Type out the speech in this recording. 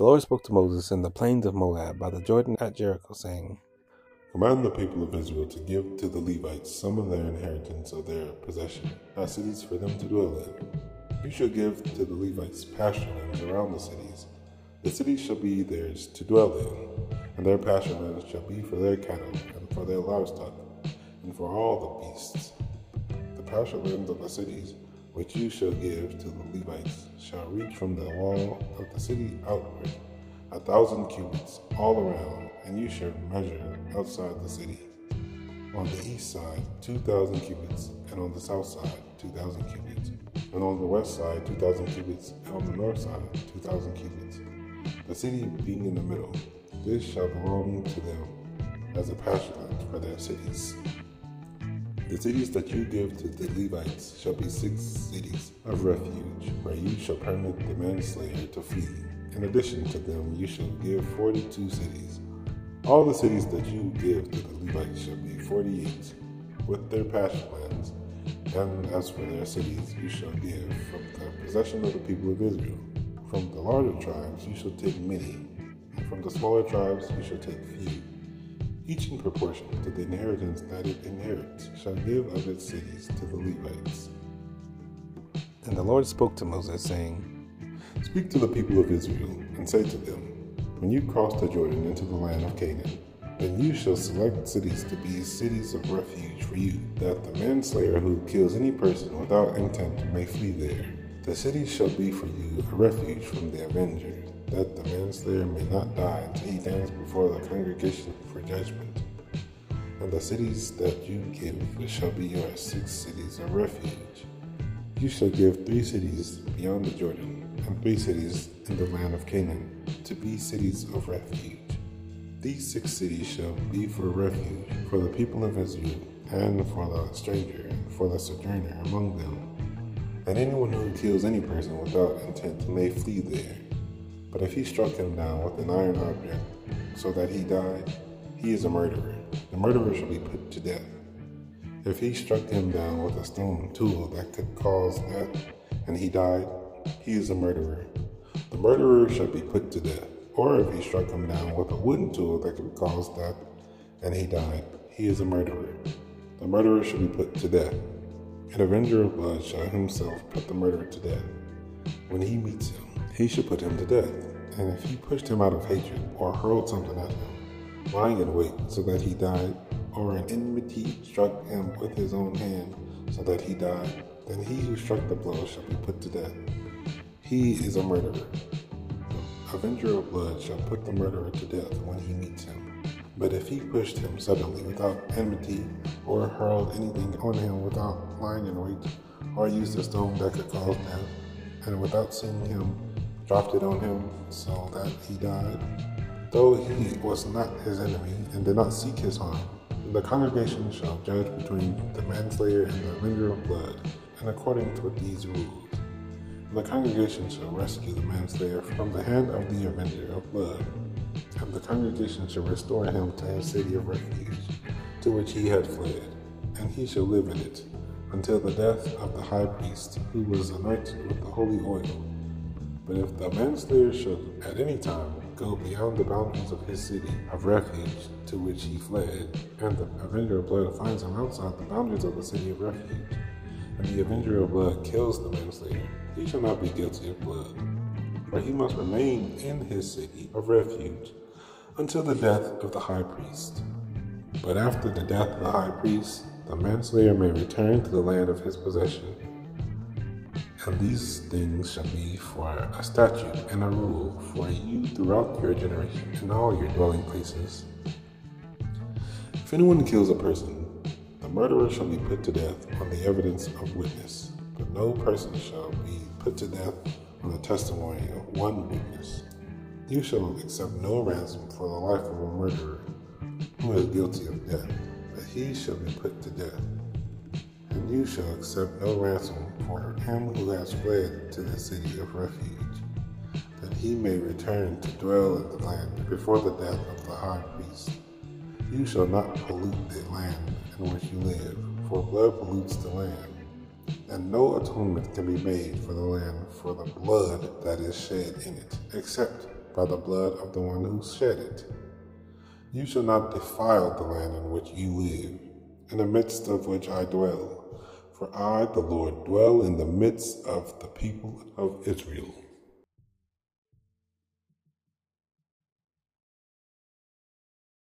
The Lord spoke to Moses in the plains of Moab by the Jordan at Jericho, saying, Command the people of Israel to give to the Levites some of their inheritance of their possession, as cities for them to dwell in. You shall give to the Levites pasture lands around the cities. The cities shall be theirs to dwell in, and their pasture lands shall be for their cattle, and for their livestock, and for all the beasts. The pasture lands of the cities which you shall give to the Levites shall reach from the wall of the city outward a thousand cubits all around, and you shall measure outside the city. On the east side, two thousand cubits, and on the south side, two thousand cubits, and on the west side, two thousand cubits, and on the north side, two thousand cubits. The city being in the middle, this shall belong to them as a pasture land for their cities. The cities that you give to the Levites shall be six cities of refuge, where you shall permit the manslayer to flee. In addition to them, you shall give forty-two cities. All the cities that you give to the Levites shall be forty-eight, with their pasture lands. And as for their cities, you shall give from the possession of the people of Israel. From the larger tribes you shall take many, and from the smaller tribes you shall take few each in proportion to the inheritance that it inherits, shall give of its cities to the Levites. And the Lord spoke to Moses, saying, Speak to the people of Israel, and say to them, When you cross the Jordan into the land of Canaan, then you shall select cities to be cities of refuge for you, that the manslayer who kills any person without intent may flee there. The cities shall be for you a refuge from the avenger, that the manslayer may not die until he congregation for judgment. And the cities that you give shall be your six cities of refuge. You shall give three cities beyond the Jordan, and three cities in the land of Canaan, to be cities of refuge. These six cities shall be for refuge for the people of Israel, and for the stranger, and for the sojourner among them. And anyone who kills any person without intent may flee there. But if he struck him down with an iron object so that he died, he is a murderer. The murderer shall be put to death. If he struck him down with a stone tool that could cause death, and he died, he is a murderer. The murderer shall be put to death. Or if he struck him down with a wooden tool that could cause death, and he died, he is a murderer. The murderer shall be put to death. An avenger of blood shall himself put the murderer to death. When he meets him, he shall put him to death. And if he pushed him out of hatred, or hurled something at him, lying in wait so that he died, or an enmity struck him with his own hand so that he died, then he who struck the blow shall be put to death. He is a murderer. The avenger of blood shall put the murderer to death when he meets him. But if he pushed him suddenly without enmity, or hurled anything on him without lying in wait, or used a stone that could cause death, and without seeing him, dropped it on him so that he died, though he was not his enemy and did not seek his harm. The congregation shall judge between the manslayer and the avenger of blood, and according to these rules. The congregation shall rescue the manslayer from the hand of the avenger of blood, and the congregation shall restore him to his city of refuge, to which he had fled, and he shall live in it until the death of the high priest, who was anointed with the holy oil. But if the manslayer should at any time go beyond the boundaries of his city of refuge to which he fled, and the avenger of blood finds him outside the boundaries of the city of refuge, and the avenger of blood kills the manslayer, he shall not be guilty of blood, for he must remain in his city of refuge until the death of the high priest. But after the death of the high priest, the manslayer may return to the land of his possession and these things shall be for a statute and a rule for you throughout your generation in all your dwelling places. If anyone kills a person, the murderer shall be put to death on the evidence of witness, but no person shall be put to death on the testimony of one witness. You shall accept no ransom for the life of a murderer who is guilty of death, he shall be put to death and you shall accept no ransom for him who has fled to the city of refuge, that he may return to dwell in the land before the death of the high priest. You shall not pollute the land in which you live, for blood pollutes the land, and no atonement can be made for the land for the blood that is shed in it, except by the blood of the one who shed it. You shall not defile the land in which you live, in the midst of which I dwell. For I, the Lord, dwell in the midst of the people of Israel.